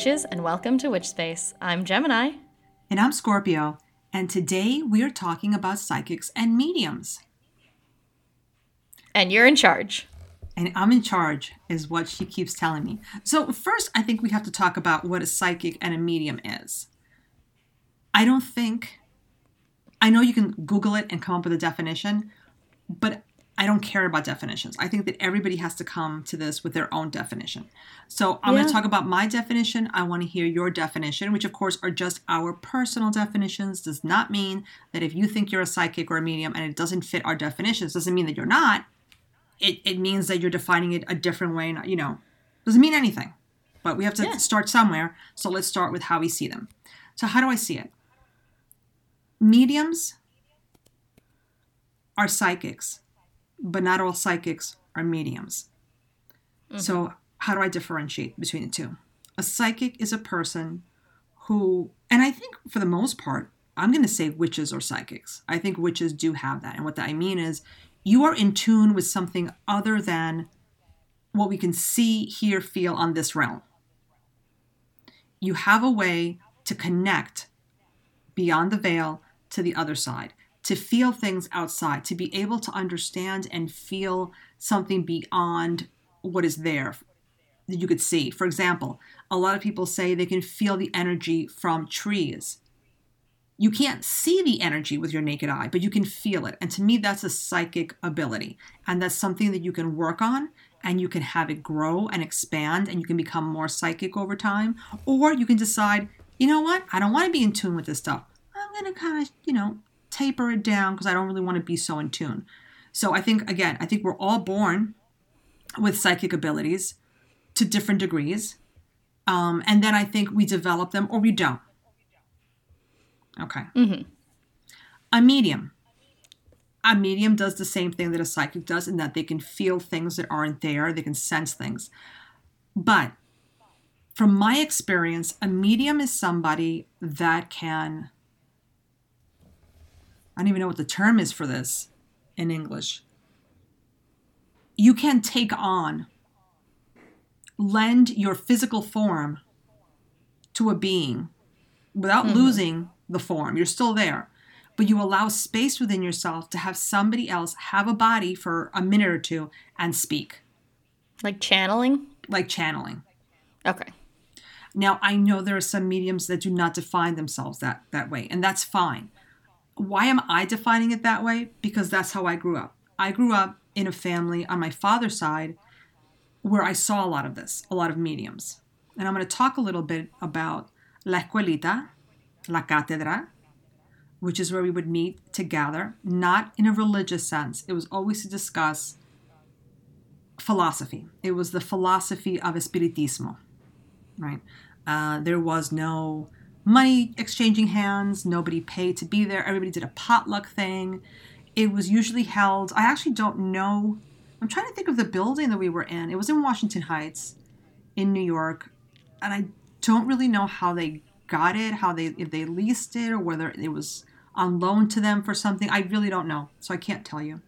Witches, and welcome to Witch Space. I'm Gemini. And I'm Scorpio, and today we are talking about psychics and mediums. And you're in charge. And I'm in charge, is what she keeps telling me. So, first, I think we have to talk about what a psychic and a medium is. I don't think, I know you can Google it and come up with a definition, but I don't care about definitions. I think that everybody has to come to this with their own definition. So I'm yeah. going to talk about my definition. I want to hear your definition, which of course are just our personal definitions. Does not mean that if you think you're a psychic or a medium and it doesn't fit our definitions, doesn't mean that you're not. It, it means that you're defining it a different way. You know, doesn't mean anything. But we have to yeah. start somewhere. So let's start with how we see them. So how do I see it? Mediums are psychics but not all psychics are mediums. Mm-hmm. So, how do I differentiate between the two? A psychic is a person who, and I think for the most part, I'm going to say witches or psychics. I think witches do have that. And what I mean is, you are in tune with something other than what we can see, hear, feel on this realm. You have a way to connect beyond the veil to the other side to feel things outside, to be able to understand and feel something beyond what is there that you could see. For example, a lot of people say they can feel the energy from trees. You can't see the energy with your naked eye, but you can feel it. And to me, that's a psychic ability. And that's something that you can work on and you can have it grow and expand and you can become more psychic over time. Or you can decide, you know what? I don't want to be in tune with this stuff. I'm going to kind of, you know, taper it down because I don't really want to be so in tune. So I think, again, I think we're all born with psychic abilities to different degrees. Um, and then I think we develop them or we don't. Okay. Mm-hmm. A medium. A medium does the same thing that a psychic does in that they can feel things that aren't there, they can sense things. But from my experience, a medium is somebody that can I don't even know what the term is for this in English. You can take on, lend your physical form to a being without mm-hmm. losing the form. You're still there. But you allow space within yourself to have somebody else have a body for a minute or two and speak. Like channeling? Like channeling. Okay. Now, I know there are some mediums that do not define themselves that, that way, and that's fine. Why am I defining it that way? Because that's how I grew up. I grew up in a family on my father's side where I saw a lot of this, a lot of mediums. And I'm going to talk a little bit about La Escuelita, La Cátedra, which is where we would meet to gather, not in a religious sense. It was always to discuss philosophy. It was the philosophy of Espiritismo, right? Uh, there was no money exchanging hands. Nobody paid to be there. Everybody did a potluck thing. It was usually held, I actually don't know. I'm trying to think of the building that we were in. It was in Washington Heights in New York. And I don't really know how they got it, how they if they leased it or whether it was on loan to them for something. I really don't know. So I can't tell you.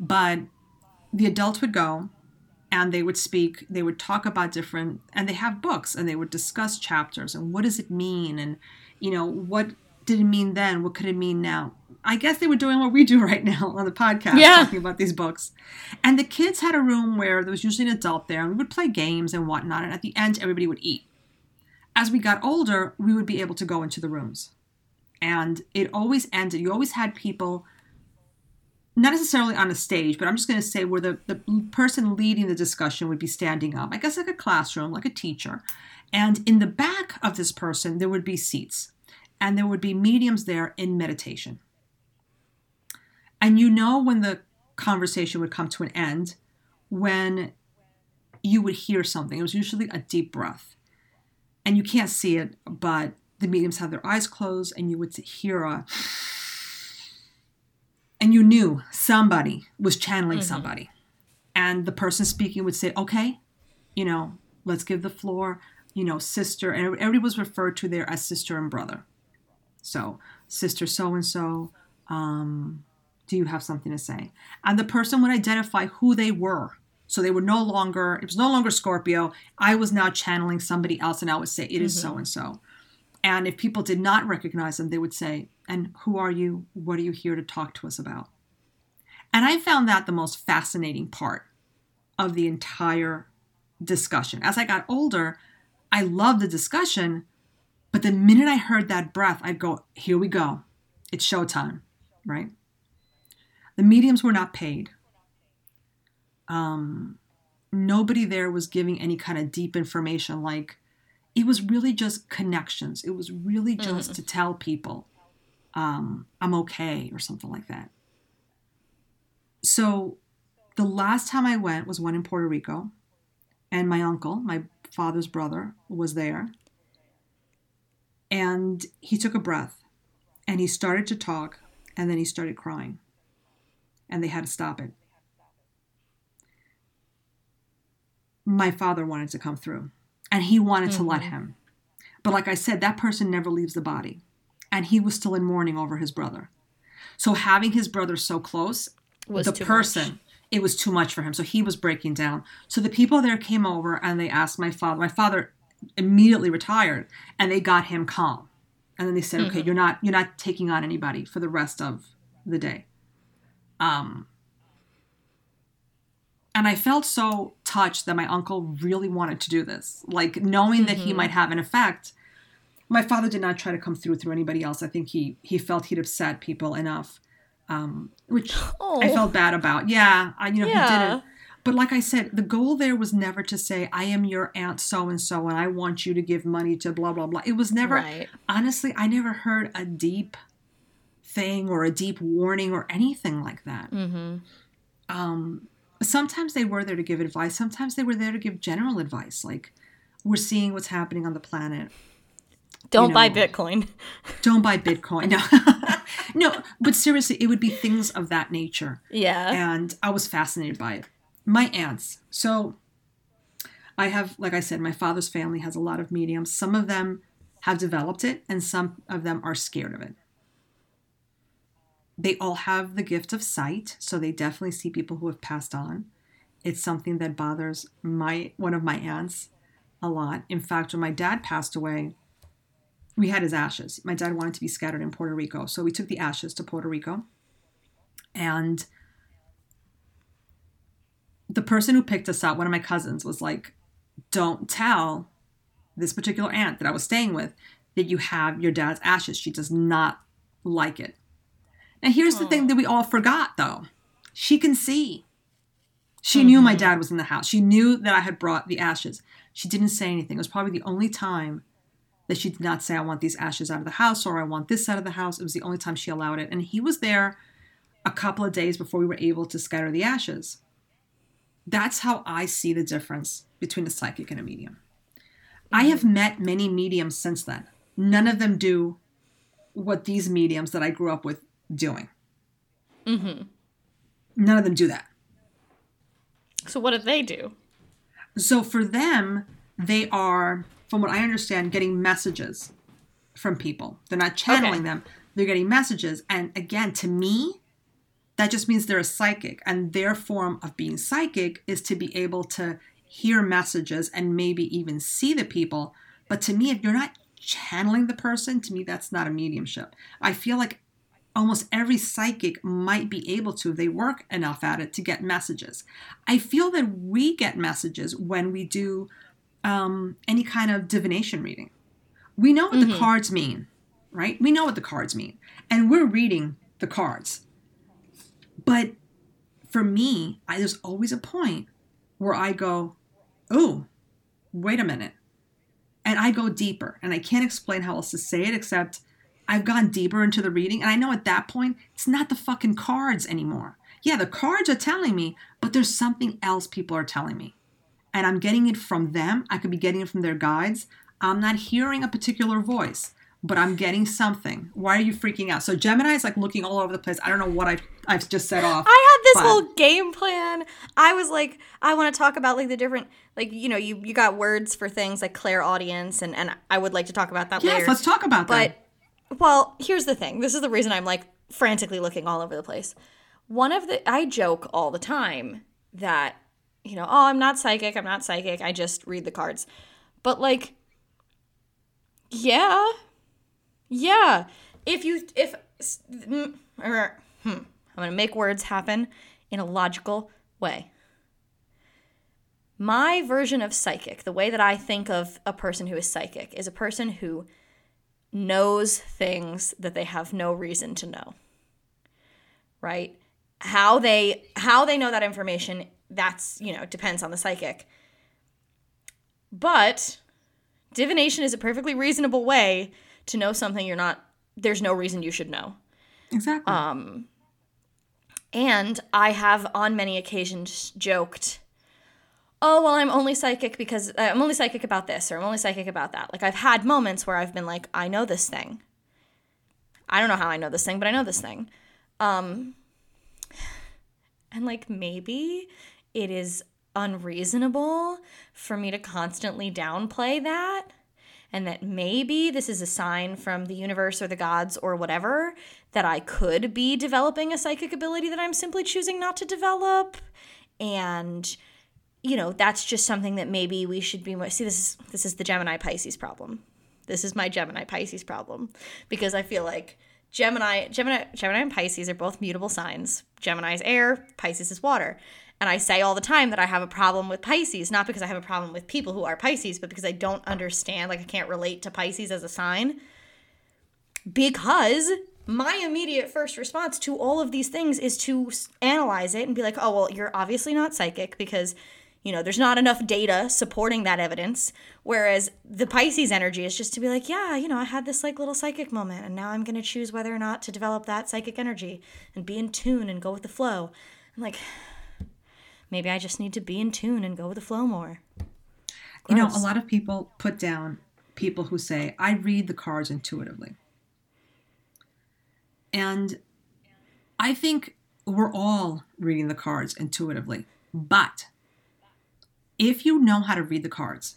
But the adults would go and they would speak they would talk about different and they have books and they would discuss chapters and what does it mean? And you know what did it mean then? What could it mean now? I guess they were doing what we do right now on the podcast yeah. talking about these books. And the kids had a room where there was usually an adult there and we would play games and whatnot and at the end everybody would eat. As we got older we would be able to go into the rooms. And it always ended. You always had people not necessarily on a stage, but I'm just going to say where the, the person leading the discussion would be standing up, I guess like a classroom, like a teacher. And in the back of this person, there would be seats, and there would be mediums there in meditation. And you know when the conversation would come to an end when you would hear something. It was usually a deep breath. And you can't see it, but the mediums have their eyes closed, and you would hear a and you knew somebody was channeling mm-hmm. somebody and the person speaking would say okay you know let's give the floor you know sister and everybody was referred to there as sister and brother so sister so and so do you have something to say and the person would identify who they were So they were no longer, it was no longer Scorpio. I was now channeling somebody else, and I would say, it is so and so. And if people did not recognize them, they would say, And who are you? What are you here to talk to us about? And I found that the most fascinating part of the entire discussion. As I got older, I loved the discussion, but the minute I heard that breath, I'd go, Here we go. It's showtime, right? The mediums were not paid. Um, nobody there was giving any kind of deep information. Like, it was really just connections. It was really just mm. to tell people um, I'm okay or something like that. So, the last time I went was one in Puerto Rico, and my uncle, my father's brother, was there. And he took a breath and he started to talk, and then he started crying. And they had to stop it. My father wanted to come through, and he wanted mm-hmm. to let mm-hmm. him. But like I said, that person never leaves the body. And he was still in mourning over his brother. So having his brother so close, was the person, much. it was too much for him. So he was breaking down. So the people there came over and they asked my father. My father immediately retired and they got him calm. And then they said, mm-hmm. "Okay, you're not you're not taking on anybody for the rest of the day." Um and I felt so touched that my uncle really wanted to do this. Like knowing mm-hmm. that he mm-hmm. might have an effect. My father did not try to come through through anybody else. I think he he felt he'd upset people enough, um, which oh. I felt bad about. Yeah, I, you know yeah. he didn't. But like I said, the goal there was never to say, I am your aunt so and so and I want you to give money to blah, blah, blah. It was never, right. honestly, I never heard a deep thing or a deep warning or anything like that. Mm-hmm. Um, sometimes they were there to give advice, sometimes they were there to give general advice, like, we're seeing what's happening on the planet. Don't you know, buy Bitcoin. don't buy Bitcoin. No. no, but seriously, it would be things of that nature. Yeah. And I was fascinated by it my aunts. So I have, like I said, my father's family has a lot of mediums. Some of them have developed it, and some of them are scared of it. They all have the gift of sight, so they definitely see people who have passed on. It's something that bothers my one of my aunts a lot. In fact, when my dad passed away, we had his ashes. My dad wanted to be scattered in Puerto Rico, so we took the ashes to Puerto Rico. And the person who picked us up, one of my cousins, was like, Don't tell this particular aunt that I was staying with that you have your dad's ashes. She does not like it. Now, here's the thing that we all forgot though she can see. She mm-hmm. knew my mm-hmm. dad was in the house. She knew that I had brought the ashes. She didn't say anything. It was probably the only time that she did not say, I want these ashes out of the house or I want this out of the house. It was the only time she allowed it. And he was there a couple of days before we were able to scatter the ashes. That's how I see the difference between a psychic and a medium. I have met many mediums since then. None of them do what these mediums that I grew up with doing. Mm-hmm. None of them do that. So what do they do? So for them, they are, from what I understand, getting messages from people. They're not channeling okay. them. They're getting messages. And again, to me, that just means they're a psychic and their form of being psychic is to be able to hear messages and maybe even see the people but to me if you're not channeling the person to me that's not a mediumship i feel like almost every psychic might be able to if they work enough at it to get messages i feel that we get messages when we do um, any kind of divination reading we know what mm-hmm. the cards mean right we know what the cards mean and we're reading the cards but for me, I, there's always a point where I go, oh, wait a minute. And I go deeper. And I can't explain how else to say it except I've gone deeper into the reading. And I know at that point, it's not the fucking cards anymore. Yeah, the cards are telling me, but there's something else people are telling me. And I'm getting it from them. I could be getting it from their guides. I'm not hearing a particular voice but I'm getting something. Why are you freaking out? So Gemini is like looking all over the place. I don't know what I've, I've just set off. I had this but... whole game plan. I was like, I want to talk about like the different, like, you know, you, you got words for things like clairaudience, and, and I would like to talk about that yes, later. let's talk about that. But, well, here's the thing. This is the reason I'm like frantically looking all over the place. One of the, I joke all the time that you know, oh, I'm not psychic, I'm not psychic, I just read the cards. But like yeah. Yeah. If you if or, hmm, I'm going to make words happen in a logical way. My version of psychic, the way that I think of a person who is psychic, is a person who knows things that they have no reason to know. Right? How they how they know that information, that's, you know, depends on the psychic. But divination is a perfectly reasonable way to know something you're not there's no reason you should know. Exactly. Um and I have on many occasions joked oh well i'm only psychic because uh, i'm only psychic about this or i'm only psychic about that like i've had moments where i've been like i know this thing i don't know how i know this thing but i know this thing um and like maybe it is unreasonable for me to constantly downplay that and that maybe this is a sign from the universe or the gods or whatever that I could be developing a psychic ability that I'm simply choosing not to develop and you know, that's just something that maybe we should be more see this is this is the Gemini Pisces problem. This is my Gemini Pisces problem because I feel like Gemini Gemini Gemini and Pisces are both mutable signs. Gemini is air, Pisces is water. And I say all the time that I have a problem with Pisces, not because I have a problem with people who are Pisces, but because I don't understand, like I can't relate to Pisces as a sign. Because my immediate first response to all of these things is to analyze it and be like, oh, well, you're obviously not psychic because you know, there's not enough data supporting that evidence. Whereas the Pisces energy is just to be like, yeah, you know, I had this like little psychic moment and now I'm going to choose whether or not to develop that psychic energy and be in tune and go with the flow. I'm like, maybe I just need to be in tune and go with the flow more. Gross. You know, a lot of people put down people who say, I read the cards intuitively. And I think we're all reading the cards intuitively. But if you know how to read the cards,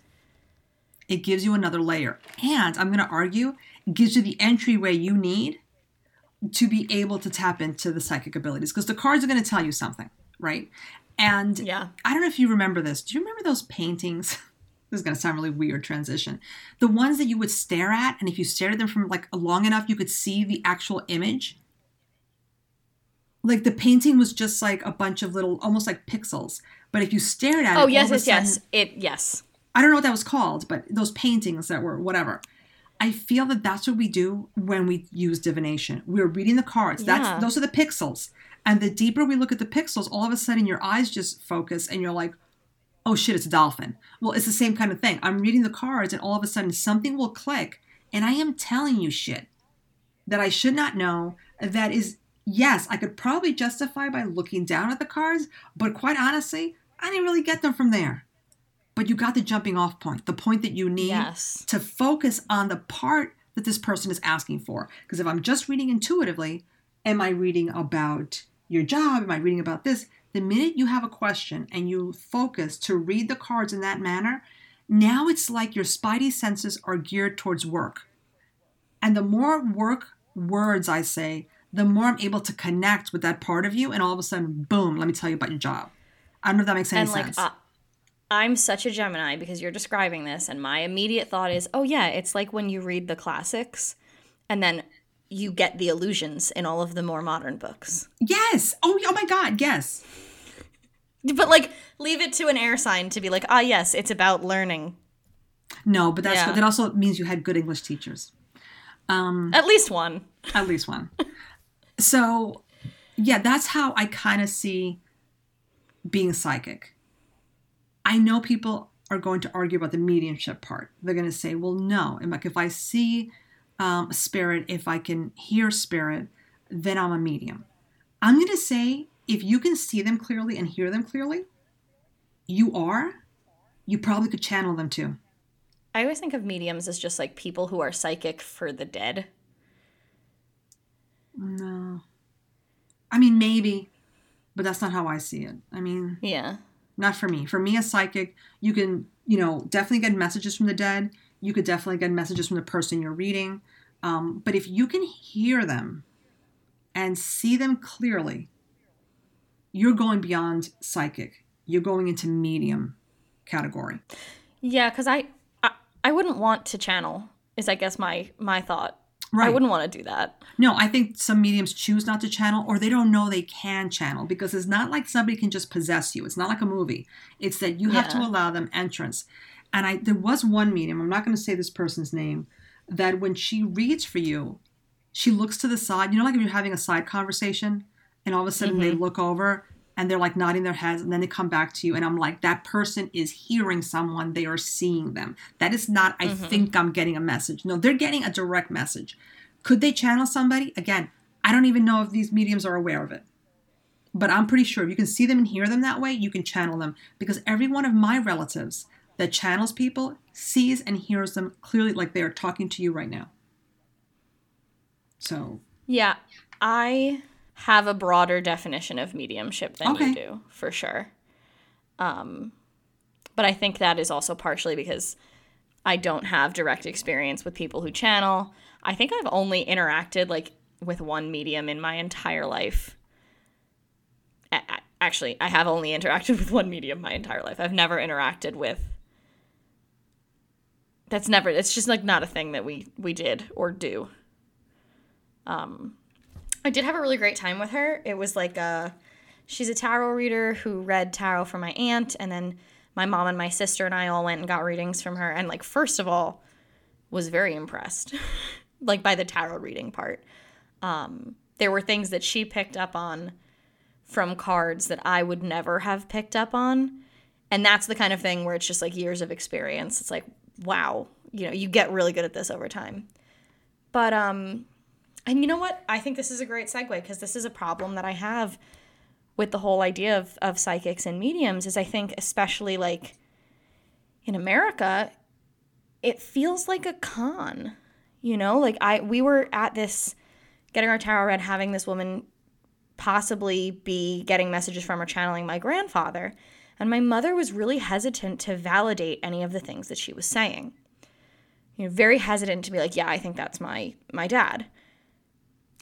it gives you another layer. And I'm going to argue, it gives you the entryway you need to be able to tap into the psychic abilities because the cards are going to tell you something, right? And yeah. I don't know if you remember this. Do you remember those paintings? this is going to sound really weird transition. The ones that you would stare at, and if you stared at them from like long enough, you could see the actual image. Like the painting was just like a bunch of little, almost like pixels. But if you stared at oh, it, oh yes, yes, sudden, yes, it yes. I don't know what that was called, but those paintings that were whatever. I feel that that's what we do when we use divination. We're reading the cards. That's yeah. those are the pixels. And the deeper we look at the pixels, all of a sudden your eyes just focus and you're like, "Oh shit, it's a dolphin." Well, it's the same kind of thing. I'm reading the cards and all of a sudden something will click and I am telling you shit that I should not know that is yes, I could probably justify by looking down at the cards, but quite honestly, I didn't really get them from there. But you got the jumping off point, the point that you need yes. to focus on the part that this person is asking for. Because if I'm just reading intuitively, am I reading about your job? Am I reading about this? The minute you have a question and you focus to read the cards in that manner, now it's like your spidey senses are geared towards work. And the more work words I say, the more I'm able to connect with that part of you, and all of a sudden, boom, let me tell you about your job. I don't know if that makes any and sense. Like, uh, I'm such a Gemini because you're describing this, and my immediate thought is, oh, yeah, it's like when you read the classics and then you get the illusions in all of the more modern books. Yes. Oh, oh my God, yes. But like, leave it to an air sign to be like, ah, yes, it's about learning. No, but that's yeah. that also means you had good English teachers. Um, at least one. At least one. So, yeah, that's how I kind of see being psychic. I know people are going to argue about the mediumship part. They're going to say, well, no. And like, if I see um, spirit, if I can hear spirit, then I'm a medium. I'm going to say, if you can see them clearly and hear them clearly, you are, you probably could channel them too. I always think of mediums as just like people who are psychic for the dead. No. I mean, maybe, but that's not how I see it. I mean, yeah. Not for me. For me, a psychic, you can, you know, definitely get messages from the dead. You could definitely get messages from the person you're reading. Um, but if you can hear them and see them clearly, you're going beyond psychic. you're going into medium category. Yeah, because I, I I wouldn't want to channel. Is I guess my my thought. Right. I wouldn't want to do that. No, I think some mediums choose not to channel or they don't know they can channel because it's not like somebody can just possess you. It's not like a movie. It's that you have to allow them entrance. And I there was one medium, I'm not going to say this person's name, that when she reads for you, she looks to the side. You know like if you're having a side conversation and all of a sudden they mm-hmm. look over and they're like nodding their heads and then they come back to you and I'm like that person is hearing someone, they are seeing them. That is not I mm-hmm. think I'm getting a message. No, they're getting a direct message. Could they channel somebody? Again, I don't even know if these mediums are aware of it. But I'm pretty sure if you can see them and hear them that way, you can channel them because every one of my relatives that channels people sees and hears them clearly like they are talking to you right now. So, Yeah, I have a broader definition of mediumship than Okay. you do, for sure. Um, but I think that is also partially because I don't have direct experience with people who channel. I think I've only interacted like with one medium in my entire life. Actually, I have only interacted with one medium my entire life. I've never interacted with That's never it's just like not a thing that we we did or do. Um I did have a really great time with her. It was like a she's a tarot reader who read tarot for my aunt and then my mom and my sister and I all went and got readings from her and like first of all was very impressed like by the tarot reading part. Um there were things that she picked up on from cards that I would never have picked up on. And that's the kind of thing where it's just like years of experience. It's like, wow, you know, you get really good at this over time. But um and you know what? I think this is a great segue because this is a problem that I have with the whole idea of, of psychics and mediums is I think especially like in America, it feels like a con. You know, like I we were at this getting our tarot read, having this woman possibly be getting messages from or channeling my grandfather. And my mother was really hesitant to validate any of the things that she was saying. You know, very hesitant to be like, yeah, I think that's my my dad.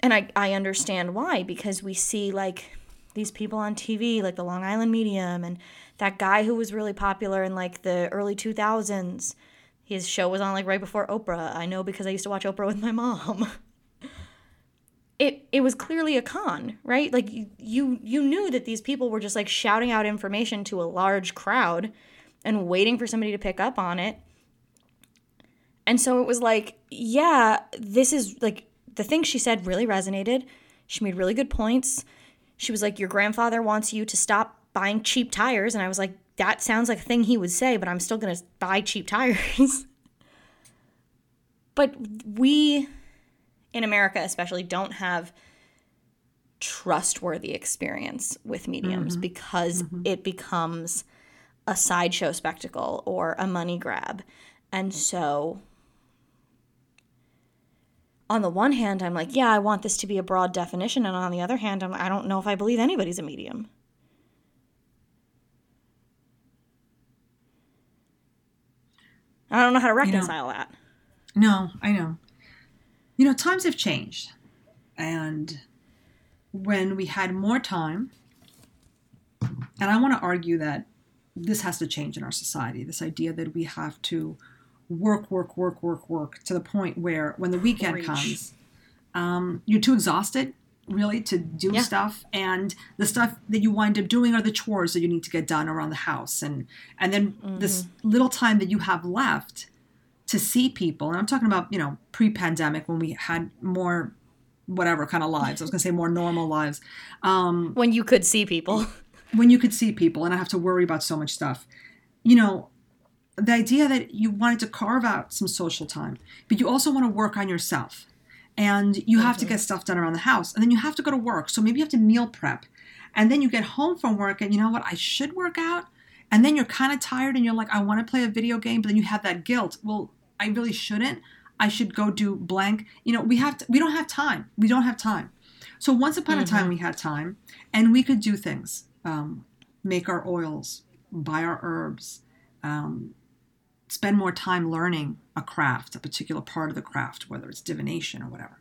And I, I understand why, because we see like these people on TV, like the Long Island Medium and that guy who was really popular in like the early 2000s. His show was on like right before Oprah. I know because I used to watch Oprah with my mom. it it was clearly a con, right? Like you, you you knew that these people were just like shouting out information to a large crowd and waiting for somebody to pick up on it. And so it was like, yeah, this is like the thing she said really resonated. She made really good points. She was like, Your grandfather wants you to stop buying cheap tires. And I was like, That sounds like a thing he would say, but I'm still going to buy cheap tires. but we in America especially don't have trustworthy experience with mediums mm-hmm. because mm-hmm. it becomes a sideshow spectacle or a money grab. And so on the one hand, I'm like, yeah, I want this to be a broad definition. And on the other hand, I'm, I don't know if I believe anybody's a medium. I don't know how to reconcile that. no, I know. You know, times have changed. And when we had more time, and I want to argue that this has to change in our society this idea that we have to work, work, work, work, work to the point where when the weekend comes, um, you're too exhausted really to do Yeah. stuff and the stuff that you wind up doing are the chores that you need to get done around the house and and then this little time that you have left to see people and i'm talking about you know pre-pandemic when we had more whatever kind of lives i was going to say more normal lives um, When you could see people. when you could see people and i have to worry about so much stuff. You know, the idea that you wanted to carve out some social time, but you also want to work on yourself. And you have to get stuff done around the house. And then you have to go to work. So maybe you have to meal prep. And then you get home from work and you know what? I should work out. And then you're kind of tired and you're like, I want to play a video game, but then you have that guilt. Well, I really shouldn't. I should go do blank. You know, we have to, we don't have time. We don't have time. So once upon a time we had time and we could do things, um, make our oils, buy our herbs, um, spend more time learning a craft, a particular part of the craft, whether it's divination or whatever.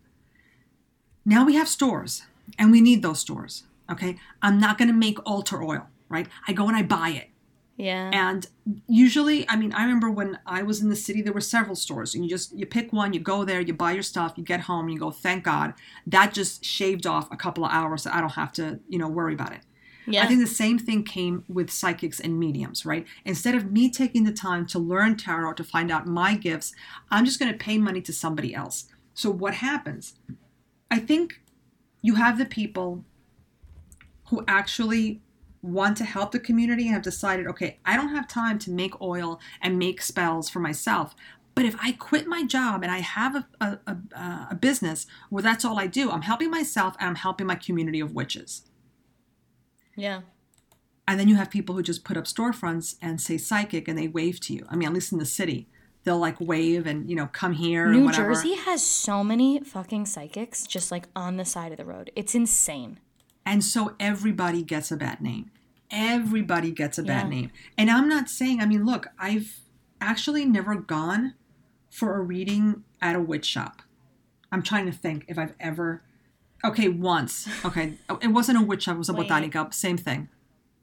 Now we have stores and we need those stores. Okay. I'm not going to make altar oil. right? I go and I buy it. Yeah. And usually, I mean, I remember when I was in the city, there were several stores, and you just you pick one, you go there, you buy your stuff, you get home, you go, thank God, that just shaved off a couple of hours. So I don't have to, you know, worry about it. yeah. I think the same thing came with psychics and mediums, right? Instead of me taking the time to learn tarot to find out my gifts, I'm just going to pay money to somebody else. So what happens? I think you have the people who actually want to help the community and have decided, okay, I don't have time to make oil and make spells for myself. But if I quit my job and I have a, a, a, uh, a business where that's all I do, I'm helping myself and I'm helping my community of witches. yeah. And then you have people who just put up storefronts and say psychic and they wave to you. I mean, at least in the city, they'll like wave and, you know, come here New whatever. Jersey has so many fucking psychics just like on the side of the road. It's insane. And so everybody gets a bad name. Everybody gets a bad Yeah. name. And I'm not saying, I mean, look, I've actually never gone for a reading at a witch shop. I'm trying to think if I've ever. Okay, once. Okay. Oh, it wasn't a witch shop, it was a Wait. botanica. Same thing.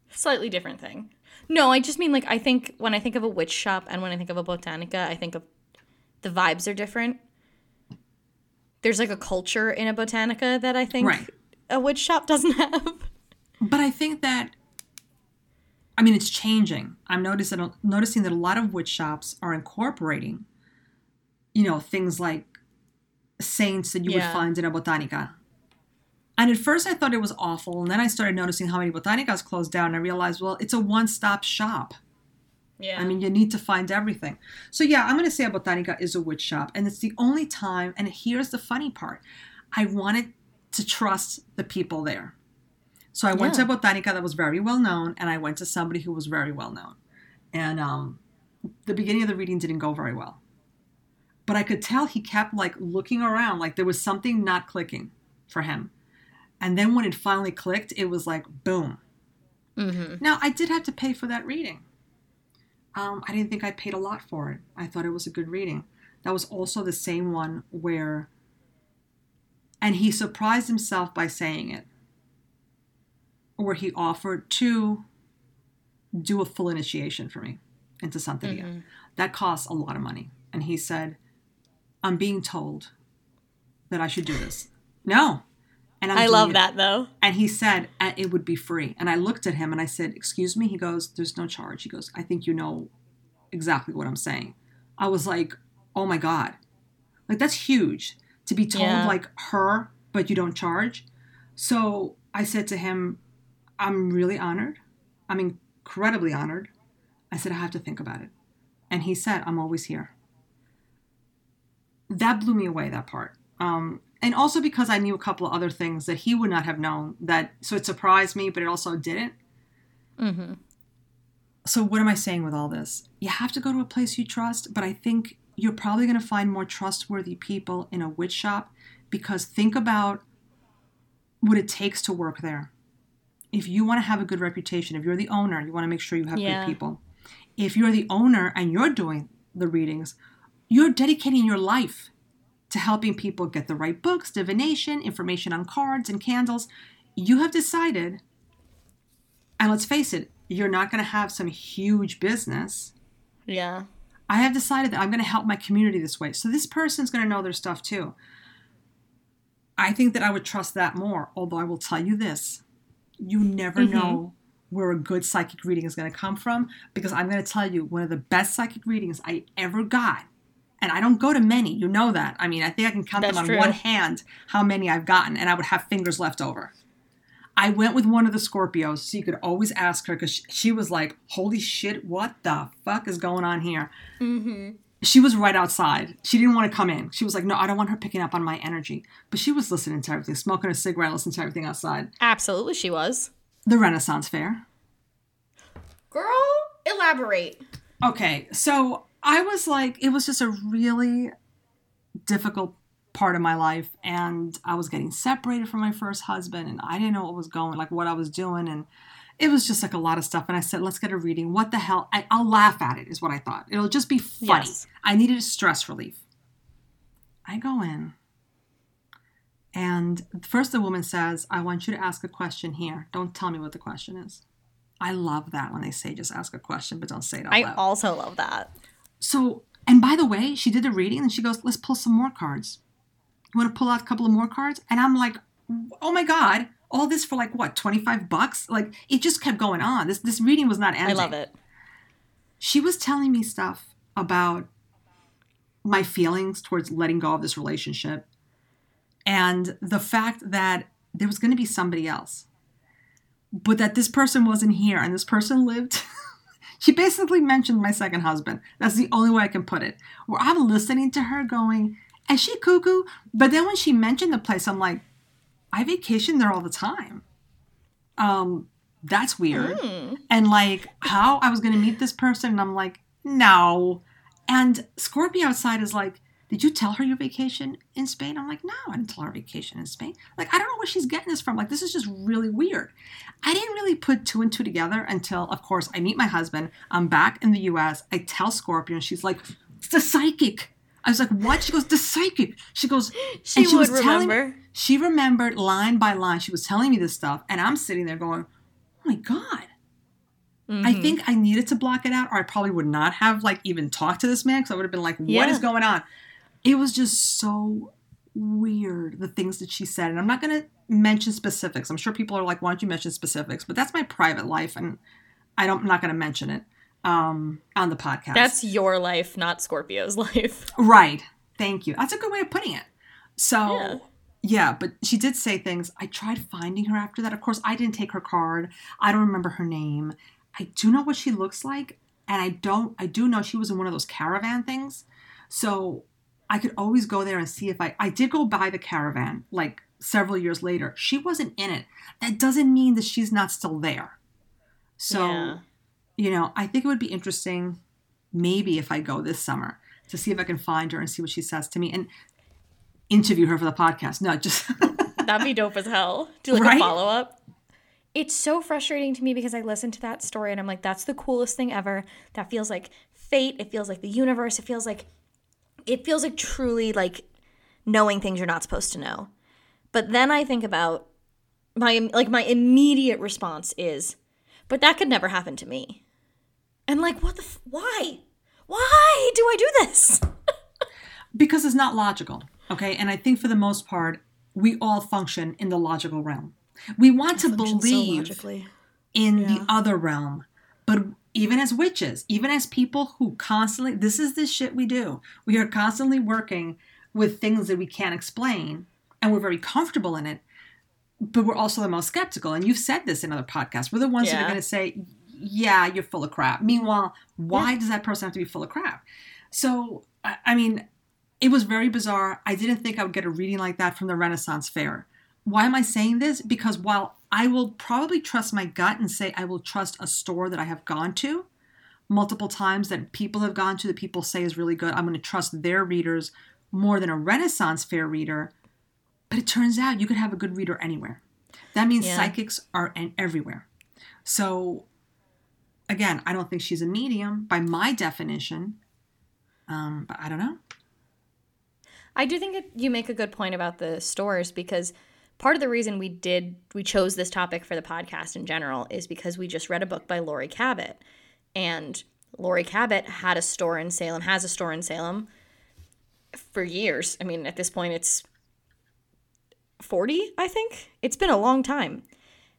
Slightly different thing. No, I just mean like I think when I think of a witch shop and when I think of a botanica, I think of the vibes are different. There's like a culture in a botanica that I think Right. A witch shop doesn't have. But I think that, I mean, it's changing. I'm noticing noticing that a lot of witch shops are incorporating, you know, things like saints that you Yeah. would find in a botanica. And at first, I thought it was awful, and then I started noticing how many botanicas closed down. And I realized, well, it's a one-stop shop. Yeah. I mean, you need to find everything. So yeah, I'm going to say a botanica is a witch shop, and it's the only time. And here's the funny part: I wanted to trust the people there. So I went Yeah. to a botanica that was very well known, and I went to somebody who was very well known. And um, the beginning of the reading didn't go very well, but I could tell he kept like looking around, like there was something not clicking for him. And then when it finally clicked, it was like boom. mm-hmm. Now I did have to pay for that reading. Um, I didn't think I paid a lot for it. I thought it was a good reading. That was also the same one where, and he surprised himself by saying it, where he offered to do a full initiation for me into Santeria. That costs a lot of money. And he said, I'm being told that I should do this. No. And I'm I love it. that though. And he said uh, it would be free. And I looked at him and I said, Excuse me? He goes, There's no charge. He goes, I think you know exactly what I'm saying. I was like, Oh my God. Like, that's huge to be told, Yeah. like, her, but you don't charge. So I said to him, I'm really honored. I'm incredibly honored. I said, I have to think about it. And he said, I'm always here. That blew me away, that part. Um, and also because I knew a couple of other things that he would not have known. That so it surprised me, but it also didn't. Mm-hmm. So what am I saying with all this? You have to go to a place you trust, but I think you're probably going to find more trustworthy people in a witch shop because think about what it takes to work there. If you want to have a good reputation, if you're the owner, you want to make sure you have Yeah. good people. If you're the owner and you're doing the readings, you're dedicating your life to helping people get the right books, divination, information on cards and candles. You have decided, and let's face it, you're not going to have some huge business. Yeah. I have decided that I'm going to help my community this way. So this person's going to know their stuff too. I think that I would trust that more, although I will tell you this you never Mhm. know where a good psychic reading is going to come from because I'm going to tell you one of the best psychic readings I ever got. And I don't go to many, you know that. I mean, I think I can count That's them on true. one hand how many I've gotten, and I would have fingers left over. I went with one of the Scorpios, so you could always ask her because she, she was like, Holy shit, what the fuck is going on here? Mm-hmm. she was right outside. She didn't want to come in. She was like, no, I don't want her picking up on my energy. But she was listening to everything, smoking a cigarette, listening to everything outside. Absolutely, she was. The Renaissance Fair. Girl, elaborate. Okay, so I was like, it was just a really difficult part of my life. And I was getting separated from my first husband, and I didn't know what was going, like what I was doing. And it was just like a lot of stuff. And I said, let's get a reading. What the hell? I, I'll laugh at it, is what I thought. It'll just be funny. Yes. I needed a stress relief. I go in, and first the woman says, I want you to ask a question here. Don't tell me what the question is. I love that when they say just ask a question, but don't say it out I loud. also love that. So, and by the way, she did the reading and she goes, let's pull some more cards. You want to pull out a couple of more cards? And I'm like, oh my God, all this for like what, 25 bucks? Like it just kept going on. This this reading was not ending. I love it. She was telling me stuff about my feelings towards letting go of this relationship and the fact that there was going to be somebody else. But that this person wasn't here and this person lived she basically mentioned my second husband. That's the only way I can put it. Where I'm listening to her going, is she cuckoo? But then when she mentioned the place, I'm like, I vacation there all the time. Um, that's weird. Mm. And like how I was gonna meet this person, and I'm like, no. And Scorpio outside is like, did you tell her your vacation in Spain? I'm like, no, I didn't tell her vacation in Spain. Like, I don't know where she's getting this from. Like, this is just really weird. I didn't really put two and two together until, of course, I meet my husband. I'm back in the US. I tell Scorpio, and she's like, it's a psychic. I was like, what? She goes, the psychic. She goes, She and would telling- remember. she remembered line by line. She was telling me this stuff, and I'm sitting there going, oh my God. I Mhm. think I needed to block it out, or I probably would not have like even talked to this man because I would have been like, "What is Yeah. going on?" It was just so weird the things that she said, and I'm not going to mention specifics. I'm sure people are like, "Why don't you mention specifics?" But that's my private life, and I don't. I'm not going to mention it um, on the podcast. That's your life, not Scorpio's life. right. Thank you. That's a good way of putting it. So. Yeah. Yeah, but she did say things. I tried finding her after that. Of course, I didn't take her card. I don't remember her name. I do know what she looks like, and I don't. I do know she was in one of those caravan things, so I could always go there and see if I. I did go by the caravan like several years later. She wasn't in it. That doesn't mean that she's not still there. So, Yeah. You know, I think it would be interesting, maybe if I go this summer to see if I can find her and see what she says to me and interview her for the podcast. No, just That'd be dope as hell. Do like Right? a follow up. It's so frustrating to me because I listen to that story and I'm like, that's the coolest thing ever. That feels like fate. It feels like the universe. It feels like it feels like truly like knowing things you're not supposed to know. But then I think about my like my immediate response is, but that could never happen to me. And like, what the f- why? Why do I do this? because it's not logical. Okay. And I think for the most part, we all function in the logical realm. We want to believe in the other realm. But even as witches, even as people who constantly, this is the shit we do. We are constantly working with things that we can't explain and we're very comfortable in it. But we're also the most skeptical. And you've said this in other podcasts. We're the ones that are going to say, yeah, you're full of crap. Meanwhile, why does that person have to be full of crap? So, I I mean, it was very bizarre. I didn't think I would get a reading like that from the Renaissance Fair. Why am I saying this? Because while I will probably trust my gut and say I will trust a store that I have gone to multiple times that people have gone to that people say is really good, I'm going to trust their readers more than a Renaissance Fair reader. But it turns out you could have a good reader anywhere. That means Yeah. psychics are in everywhere. So, again, I don't think she's a medium by my definition. Um, but I don't know. I do think you make a good point about the stores because part of the reason we did we chose this topic for the podcast in general is because we just read a book by Laurie Cabot, and Laurie Cabot had a store in Salem, has a store in Salem for years. I mean, at this point, it's forty, I think. It's been a long time,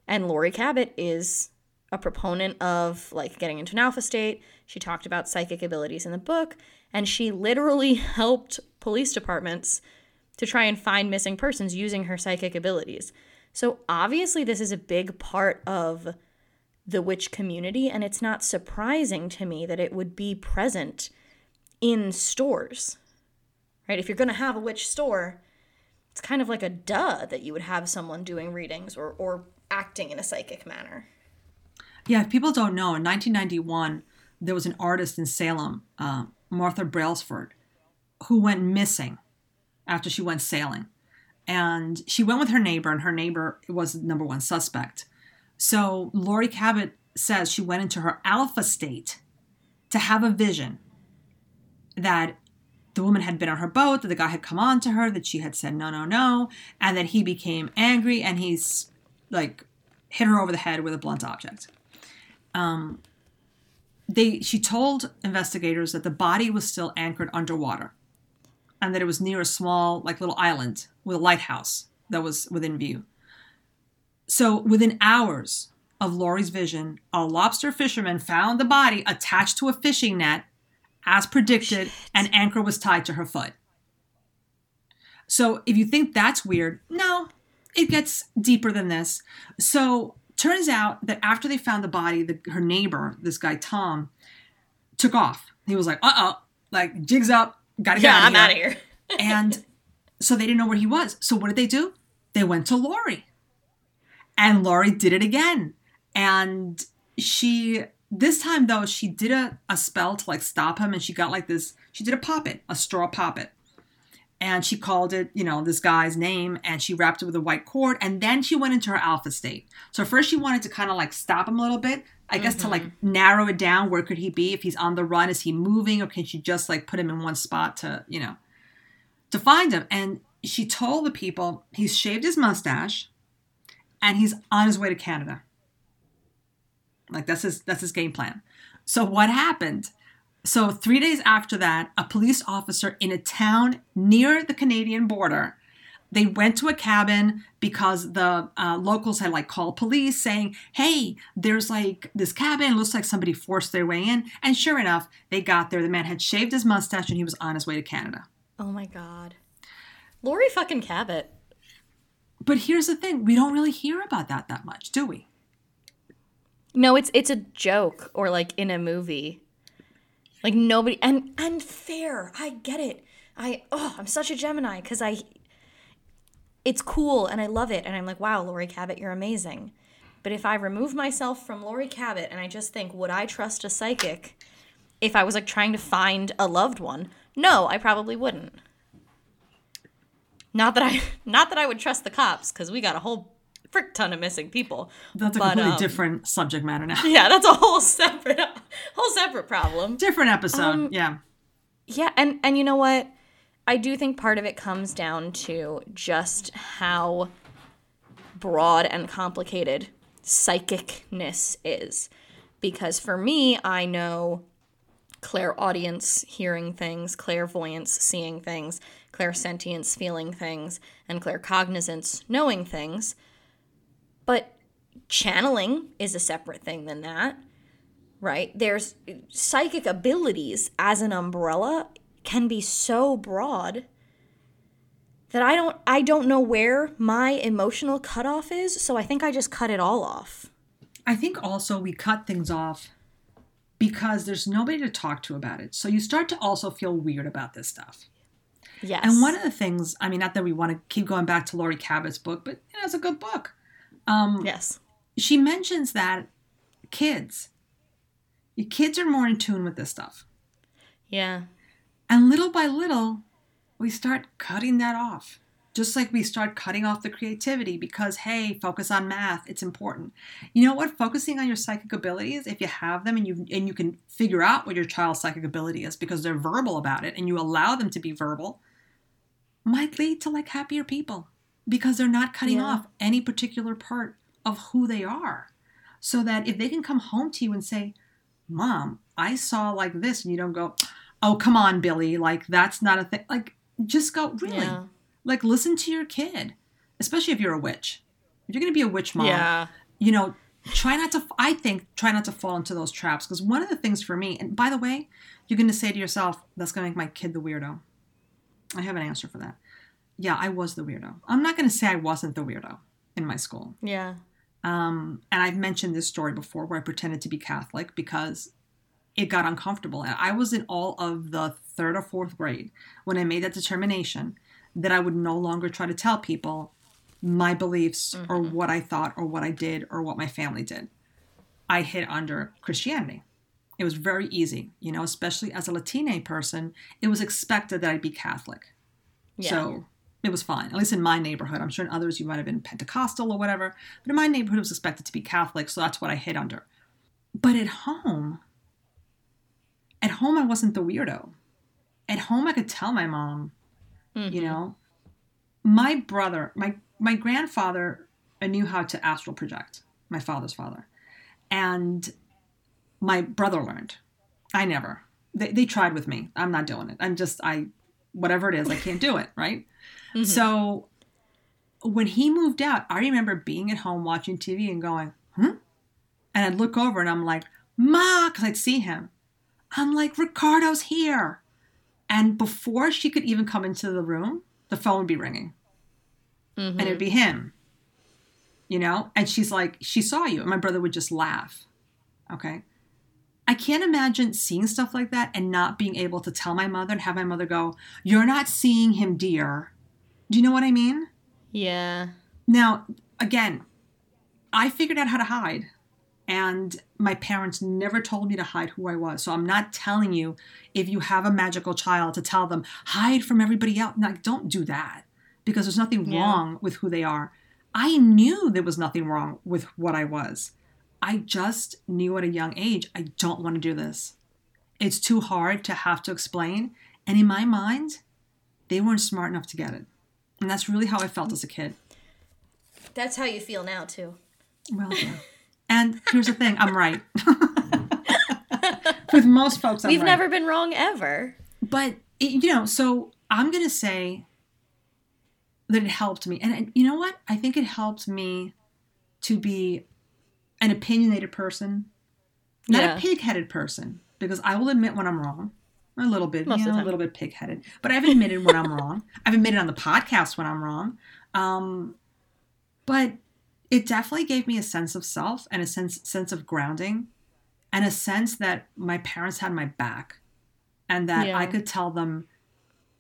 and Laurie Cabot is a proponent of like getting into an alpha state. She talked about psychic abilities in the book, and she literally helped police departments to try and find missing persons using her psychic abilities. So obviously, this is a big part of the witch community, and it's not surprising to me that it would be present in stores. Right? If you're going to have a witch store, it's kind of like a duh that you would have someone doing readings or, or acting in a psychic manner. Yeah, if people don't know, in 1991, there was an artist in Salem, uh, Martha Brailsford, who went missing after she went sailing. And she went with her neighbor, and her neighbor was the number one suspect. So Laurie Cabot says she went into her alpha state to have a vision that the woman had been on her boat, that the guy had come on to her, that she had said no, no, no, and that he became angry and he's like hit her over the head with a blunt object. um, they she told investigators that the body was still anchored underwater, and that it was near a small like little island with a lighthouse that was within view. So within hours of Laurie's vision, a lobster fisherman found the body attached to a fishing net, as predicted, an anchor was tied to her foot. So if you think that's weird, no, it gets deeper than this. So turns out that after they found the body, the, her neighbor, this guy Tom, took off. He was like, "Uh oh, like jigs up, gotta get Yeah, out I'm of out here." of here. and so they didn't know where he was. So what did they do? They went to Laurie, and Laurie did it again. And she this time though she did a, a spell to like stop him, and she got like this. She did a poppet, a straw poppet and she called it, you know, this guy's name and she wrapped it with a white cord and then she went into her alpha state. So first she wanted to kind of like stop him a little bit, I guess to like mm-hmm. narrow it down. Where could he be? If he's on the run, is he moving or can she just like put him in one spot to, you know, to find him? And she told the people he's shaved his mustache and he's on his way to Canada. Like that's his that's his game plan. So what happened? So, three days after that, a police officer in a town near the Canadian border, they went to a cabin because the uh, locals had like called police saying, "Hey, there's like this cabin. It looks like somebody forced their way in." And sure enough, they got there. The man had shaved his mustache and he was on his way to Canada. Oh my god. Laurie fucking Cabot. But here's the thing: we don't really hear about that that much, do we? No, it's it's a joke or like in a movie. Like nobody and and fair. I get it. I oh, I'm such a Gemini cuz I it's cool and I love it and I'm like, "Wow, Laurie Cabot, you're amazing." But if I remove myself from Laurie Cabot and I just think, "Would I trust a psychic if I was like trying to find a loved one?" No, I probably wouldn't. Not that I not that I would trust the cops cuz we got a whole frick ton of missing people. That's a But, completely um, different subject matter now. Yeah, that's a whole separate whole separate problem. different episode. Um, yeah. Yeah, and and you know what? I do think part of it comes down to just how broad and complicated psychicness is. Because for me, I know clairaudience hearing things, clairvoyance seeing things, clairsentience feeling things, and claircognizance knowing things. But channeling is a separate thing than that right? There's psychic abilities as an umbrella can be so broad that I don't I don't know where my emotional cutoff is, so I think I just cut it all off. I think also we cut things off because there's nobody to talk to about it. So you start to also feel weird about this stuff. Yes. And one of the things, I mean, not that we want to keep going back to Laurie Cabot's book, but you know, it's a good book. Um, yes. She mentions that kids, your kids are more in tune with this stuff. Yeah. And little by little, we start cutting that off. Just like we start cutting off the creativity because, hey, focus on math. It's important. You know what? Focusing on your psychic abilities, if you have them and you and you can figure out what your child's psychic ability is because they're verbal about it and you allow them to be verbal, might lead to like happier people because they're not cutting Yeah. off any particular part of who they are. So that if they can come home to you and say, Mom, I saw like this, and you don't go, Oh, come on, Billy, like that's not a thing. Like, just go, really? Yeah. Like, listen to your kid, especially if you're a witch. If you're going to be a witch mom, Yeah. you know, try not to, I think, try not to fall into those traps. Because one of the things for me, and by the way, you're going to say to yourself, that's going to make my kid the weirdo. I have an answer for that. Yeah, I was the weirdo. I'm not going to say I wasn't the weirdo in my school. Yeah. Um, and I've mentioned this story before where I pretended to be Catholic because it got uncomfortable. And I was in all of the third or fourth grade when I made that determination that I would no longer try to tell people my beliefs or what I thought or what I did or what my family did. I hid under Christianity. It was very easy, you know, especially as a Latina person, it was expected that I'd be Catholic. Yeah. So it was fine, at least in my neighborhood. I'm sure in others you might have been Pentecostal or whatever, but in my neighborhood it was expected to be Catholic, so that's what I hid under. But at home, at home I wasn't the weirdo. At home I could tell my mom, you mm-hmm. know, my brother, my my grandfather knew how to astral project, my father's father. And my brother learned. I never. They, they tried with me. I'm not doing it. I'm just, I, whatever it is, I can't do it. Right. Mm-hmm. So when he moved out, I remember being at home watching TV and going, hmm? And I'd look over and I'm like, Ma, because I'd see him. I'm like, Ricardo's here. And before she could even come into the room, the phone would be ringing. Mm-hmm. And it'd be him. You know? And she's like, she saw you. And my brother would just laugh. Okay. I can't imagine seeing stuff like that and not being able to tell my mother and have my mother go, You're not seeing him, dear. Do you know what I mean? Yeah. Now, again, I figured out how to hide. And my parents never told me to hide who I was. So I'm not telling you if you have a magical child to tell them, hide from everybody else. Like, don't do that because there's nothing yeah. wrong with who they are. I knew there was nothing wrong with what I was. I just knew at a young age, I don't want to do this. It's too hard to have to explain. And in my mind, they weren't smart enough to get it. And that's really how I felt as a kid. That's how you feel now, too. Well, yeah. and here's the thing I'm right. With most folks, I'm we've right. never been wrong ever. But, it, you know, so I'm going to say that it helped me. And, and you know what? I think it helped me to be an opinionated person, not yeah. a pig-headed person, because I will admit when I'm wrong. A little bit, Most you know, a little bit pig-headed, but I've admitted when I'm wrong. I've admitted on the podcast when I'm wrong. Um, but it definitely gave me a sense of self and a sense sense of grounding, and a sense that my parents had my back, and that yeah. I could tell them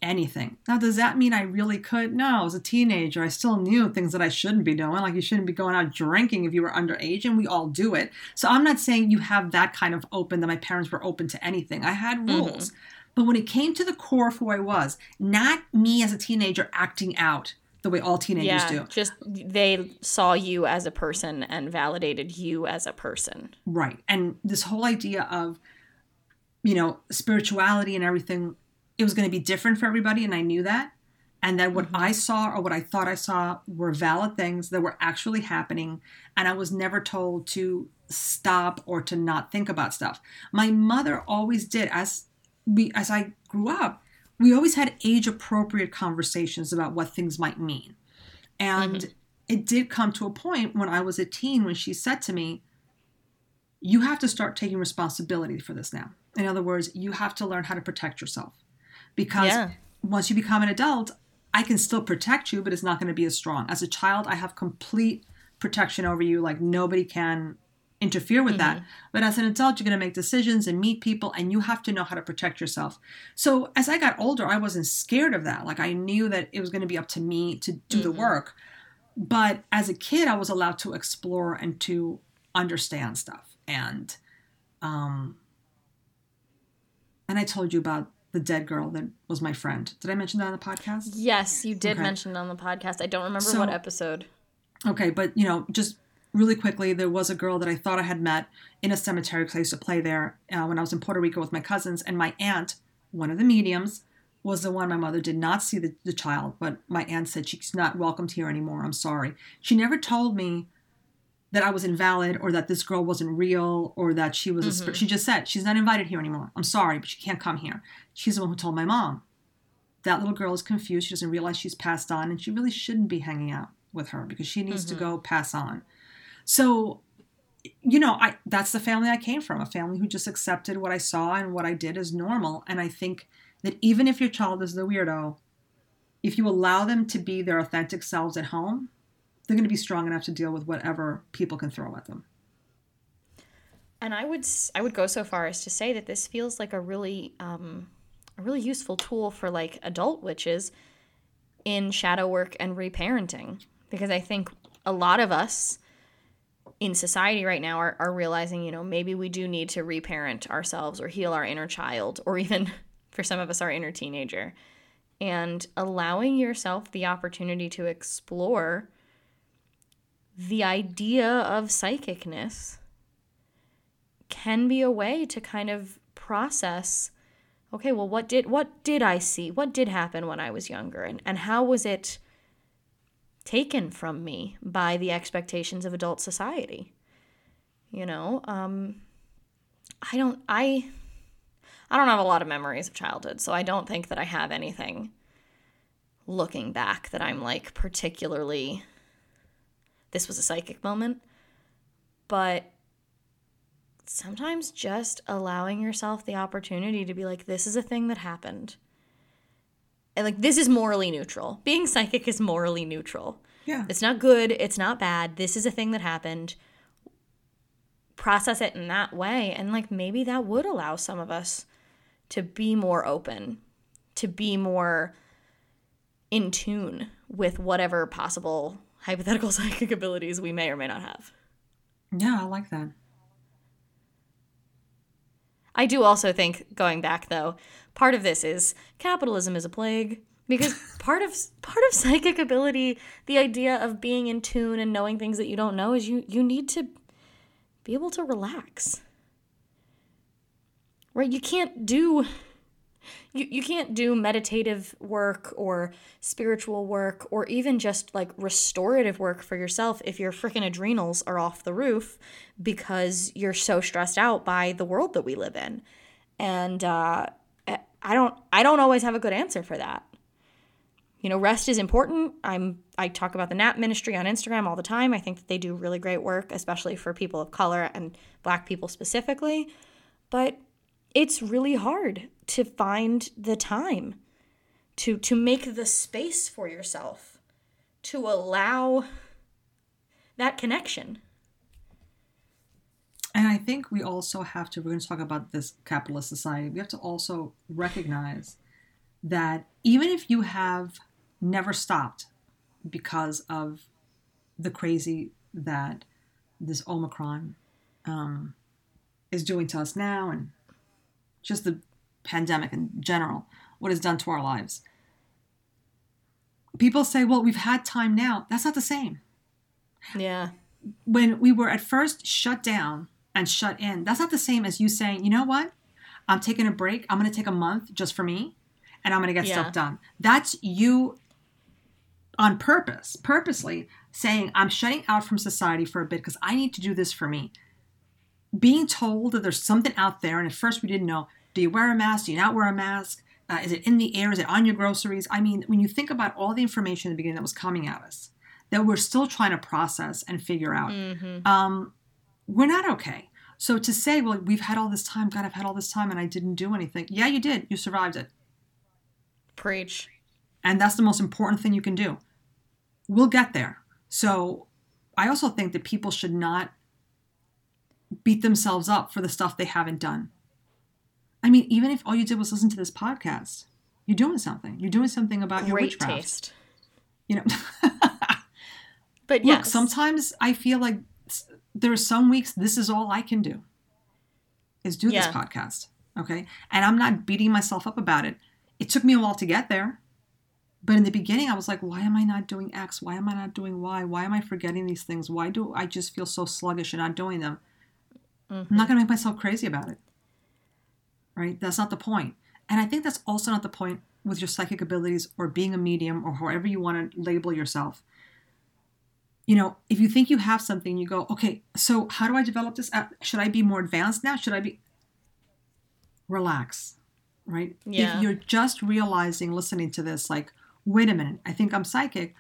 anything. Now, does that mean I really could? No, as a teenager, I still knew things that I shouldn't be doing. Like you shouldn't be going out drinking if you were underage, and we all do it. So I'm not saying you have that kind of open that my parents were open to anything. I had mm-hmm. rules. Mm-hmm. But when it came to the core of who I was, not me as a teenager acting out the way all teenagers yeah, do. Just they saw you as a person and validated you as a person. Right. And this whole idea of, you know, spirituality and everything it was going to be different for everybody, and I knew that. And that what mm-hmm. I saw or what I thought I saw were valid things that were actually happening. And I was never told to stop or to not think about stuff. My mother always did, as we as I grew up, we always had age appropriate conversations about what things might mean. And mm-hmm. it did come to a point when I was a teen when she said to me, You have to start taking responsibility for this now. In other words, you have to learn how to protect yourself because yeah. once you become an adult, I can still protect you, but it's not going to be as strong. As a child, I have complete protection over you, like nobody can interfere with mm-hmm. that. But as an adult, you're going to make decisions and meet people, and you have to know how to protect yourself. So as I got older, I wasn't scared of that. Like I knew that it was going to be up to me to do mm-hmm. the work. But as a kid, I was allowed to explore and to understand stuff. And, um, and I told you about the dead girl that was my friend. Did I mention that on the podcast? Yes, you did okay. mention it on the podcast. I don't remember so, what episode. Okay, but you know, just really quickly, there was a girl that I thought I had met in a cemetery because I used to play there uh, when I was in Puerto Rico with my cousins, and my aunt, one of the mediums, was the one my mother did not see the, the child, but my aunt said she's not welcomed here anymore. I'm sorry. She never told me that I was invalid or that this girl wasn't real or that she was mm-hmm. a she just said she's not invited here anymore. I'm sorry, but she can't come here. She's the one who told my mom. That little girl is confused. She doesn't realize she's passed on and she really shouldn't be hanging out with her because she needs mm-hmm. to go pass on. So you know, I that's the family I came from, a family who just accepted what I saw and what I did as normal. And I think that even if your child is the weirdo, if you allow them to be their authentic selves at home, they're going to be strong enough to deal with whatever people can throw at them. And I would I would go so far as to say that this feels like a really um, a really useful tool for like adult witches in shadow work and reparenting because I think a lot of us in society right now are, are realizing you know maybe we do need to reparent ourselves or heal our inner child or even for some of us our inner teenager and allowing yourself the opportunity to explore the idea of psychicness can be a way to kind of process okay well what did what did i see? What did happen when i was younger? And, and how was it taken from me by the expectations of adult society? You know um I don't I I don't have a lot of memories of childhood, so I don't think that I have anything looking back that I'm like particularly this was a psychic moment. But sometimes just allowing yourself the opportunity to be like this is a thing that happened. And like this is morally neutral. Being psychic is morally neutral. Yeah. It's not good, it's not bad. This is a thing that happened. Process it in that way and like maybe that would allow some of us to be more open, to be more in tune with whatever possible hypothetical psychic abilities we may or may not have. Yeah, I like that. I do also think going back though, part of this is capitalism is a plague because part of part of psychic ability, the idea of being in tune and knowing things that you don't know is you you need to be able to relax. Right? You can't do you, you can't do meditative work or spiritual work or even just like restorative work for yourself if your freaking adrenals are off the roof because you're so stressed out by the world that we live in. And uh, I don't I don't always have a good answer for that. You know, rest is important. I'm I talk about the nap ministry on Instagram all the time. I think that they do really great work, especially for people of color and black people specifically. But it's really hard to find the time to to make the space for yourself to allow that connection. And i think we also have to we're going to talk about this capitalist society. We have to also recognize that even if you have never stopped because of the crazy that this omicron um, is doing to us now and just the pandemic in general, what it's done to our lives. People say, well, we've had time now. That's not the same. Yeah. When we were at first shut down and shut in, that's not the same as you saying, you know what? I'm taking a break. I'm going to take a month just for me and I'm going to get yeah. stuff done. That's you on purpose, purposely saying, I'm shutting out from society for a bit because I need to do this for me being told that there's something out there, and at first we didn't know do you wear a mask? Do you not wear a mask? Uh, is it in the air? Is it on your groceries? I mean, when you think about all the information in the beginning that was coming at us, that we're still trying to process and figure out, mm-hmm. um, we're not okay. So to say, well, we've had all this time, God, I've had all this time and I didn't do anything. Yeah, you did. You survived it. Preach. And that's the most important thing you can do. We'll get there. So I also think that people should not beat themselves up for the stuff they haven't done. I mean, even if all you did was listen to this podcast, you're doing something. You're doing something about your Great witchcraft. Taste. You know. but yes. look, sometimes I feel like there are some weeks this is all I can do is do yeah. this podcast. Okay. And I'm not beating myself up about it. It took me a while to get there. But in the beginning, I was like, why am I not doing X? Why am I not doing Y? Why am I forgetting these things? Why do I just feel so sluggish and not doing them? Mm-hmm. I'm not going to make myself crazy about it. Right? That's not the point. And I think that's also not the point with your psychic abilities or being a medium or however you want to label yourself. You know, if you think you have something, you go, okay, so how do I develop this? Should I be more advanced now? Should I be. Relax, right? Yeah. If you're just realizing, listening to this, like, wait a minute, I think I'm psychic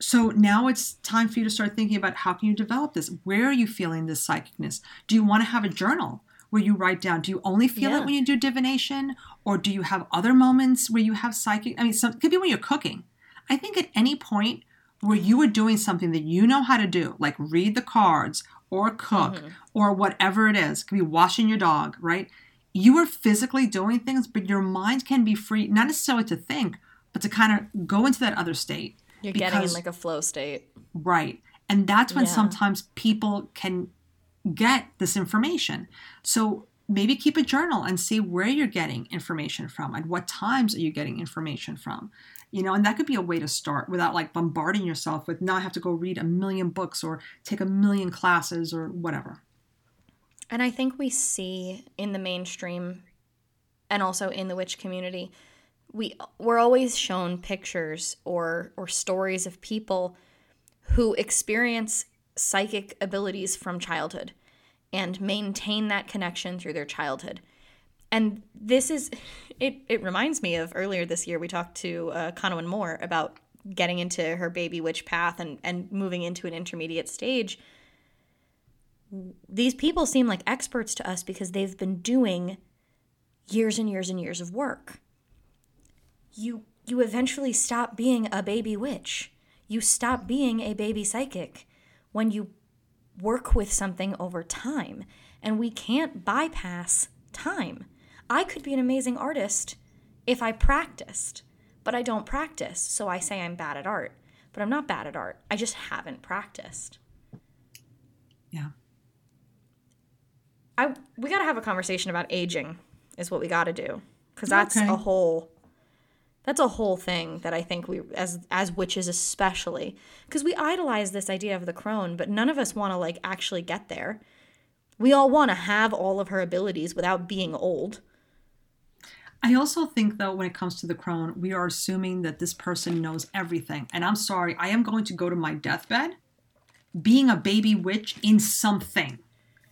so now it's time for you to start thinking about how can you develop this where are you feeling this psychicness do you want to have a journal where you write down do you only feel yeah. it when you do divination or do you have other moments where you have psychic i mean some, it could be when you're cooking i think at any point where you are doing something that you know how to do like read the cards or cook mm-hmm. or whatever it is it could be washing your dog right you are physically doing things but your mind can be free not necessarily to think but to kind of go into that other state you're because, getting in like a flow state. Right. And that's when yeah. sometimes people can get this information. So maybe keep a journal and see where you're getting information from and what times are you getting information from. You know, and that could be a way to start without like bombarding yourself with now have to go read a million books or take a million classes or whatever. And I think we see in the mainstream and also in the witch community we we're always shown pictures or or stories of people who experience psychic abilities from childhood and maintain that connection through their childhood. And this is, it, it reminds me of earlier this year, we talked to uh, Moore about getting into her baby witch path and, and moving into an intermediate stage. These people seem like experts to us because they've been doing years and years and years of work. You you eventually stop being a baby witch. You stop being a baby psychic when you work with something over time. And we can't bypass time. I could be an amazing artist if I practiced, but I don't practice. So I say I'm bad at art. But I'm not bad at art. I just haven't practiced. Yeah. I we got to have a conversation about aging is what we got to do cuz that's Okay. a whole that's a whole thing that I think we as as witches especially cuz we idolize this idea of the crone but none of us want to like actually get there. We all want to have all of her abilities without being old. I also think, though, when it comes to the crone, we are assuming that this person knows everything. And I'm sorry, I am going to go to my deathbed being a baby witch in something.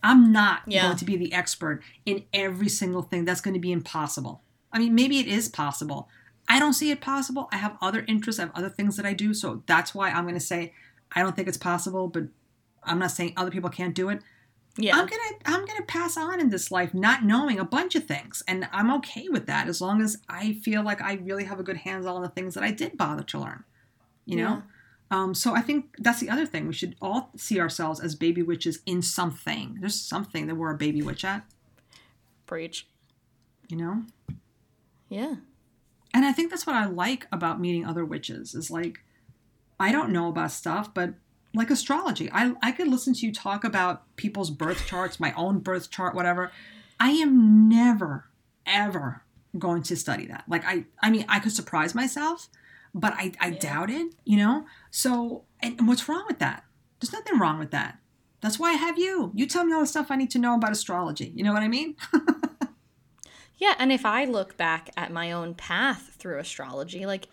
I'm not Yeah. going to be the expert in every single thing. That's going to be impossible. I mean, maybe it is possible. I don't see it possible. I have other interests, I have other things that I do. So that's why I'm going to say I don't think it's possible, but I'm not saying other people can't do it. Yeah. I'm gonna I'm gonna pass on in this life not knowing a bunch of things, and I'm okay with that as long as I feel like I really have a good hands on the things that I did bother to learn. You know, um, so I think that's the other thing. We should all see ourselves as baby witches in something. There's something that we're a baby witch at. Preach. You know, Yeah. And I think that's what I like about meeting other witches is like I don't know about stuff, but like astrology, I I could listen to you talk about people's birth charts, my own birth chart, whatever. I am never ever going to study that. Like I I mean I could surprise myself, but I I doubt it, you know? So and, and what's wrong with that? There's nothing wrong with that. That's why I have you. You tell me all the stuff I need to know about astrology. You know what I mean? Yeah, and if I look back at my own path through astrology, like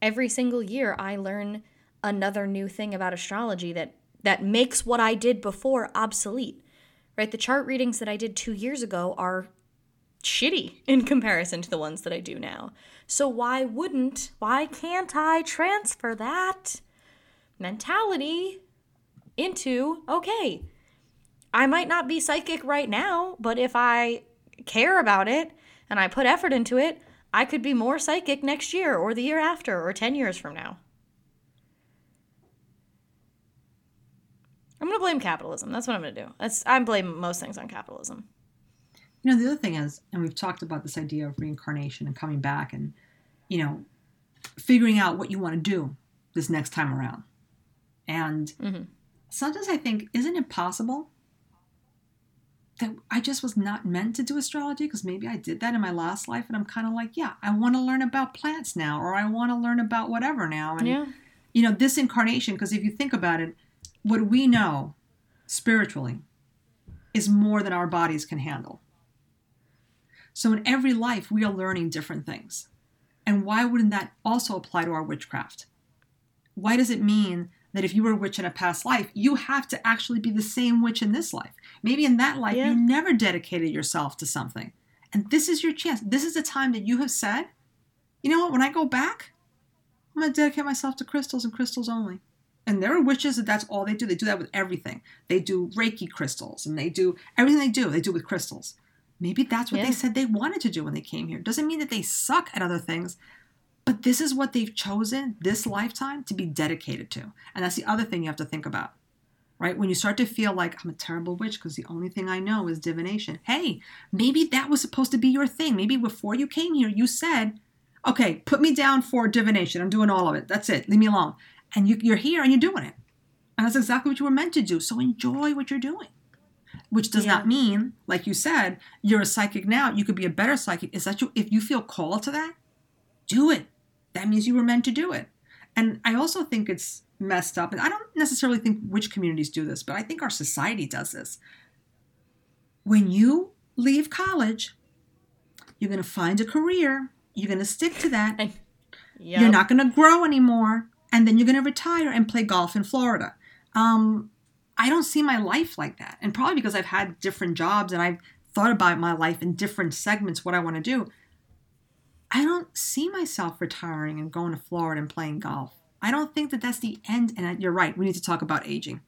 every single year I learn another new thing about astrology that that makes what I did before obsolete. Right? The chart readings that I did 2 years ago are shitty in comparison to the ones that I do now. So why wouldn't, why can't I transfer that mentality into okay, I might not be psychic right now, but if I care about it and I put effort into it, I could be more psychic next year or the year after or 10 years from now. I'm going to blame capitalism. That's what I'm going to do. That's I blame most things on capitalism. You know, the other thing is, and we've talked about this idea of reincarnation and coming back and, you know, figuring out what you want to do this next time around. And Mhm. sometimes I think, isn't it possible that I just was not meant to do astrology? Because maybe I did that in my last life. And I'm kind of like, yeah, I want to learn about plants now, or I want to learn about whatever now. And, Yeah. you know, this incarnation, because if you think about it, what we know spiritually is more than our bodies can handle. So in every life, we are learning different things. And why wouldn't that also apply to our witchcraft? Why does it mean that if you were a witch in a past life, you have to actually be the same witch in this life? Maybe in that life, Yeah. you never dedicated yourself to something. And this is your chance. This is the time that you have said, you know what, when I go back, I'm going to dedicate myself to crystals and crystals only. And there are witches that that's all they do. They do that with everything. They do Reiki crystals and they do everything they do, they do with crystals. Maybe that's what Yeah. they said they wanted to do when they came here. Doesn't mean that they suck at other things, but this is what they've chosen this lifetime to be dedicated to. And that's the other thing you have to think about, right? When you start to feel like I'm a terrible witch because the only thing I know is divination. Hey, maybe that was supposed to be your thing. Maybe before you came here, you said, okay, put me down for divination. I'm doing all of it. That's it. Leave me alone. And you, you're here and you're doing it. And that's exactly what you were meant to do. So enjoy what you're doing. Which does not mean, like you said, you're a psychic now. You could be a better psychic. Is that you? If you feel called to that, do it. That means you were meant to do it. And I also think it's messed up. And I don't necessarily think which communities do this, but I think our society does this. When you leave college, you're going to find a career. You're going to stick to that. And- You're not going to grow anymore, and then you're going to retire and play golf in Florida. Um, I don't see my life like that. And probably because I've had different jobs and I've thought about my life in different segments, what I want to do. I don't see myself retiring and going to Florida and playing golf. I don't think that that's the end. And you're right. We need to talk about aging.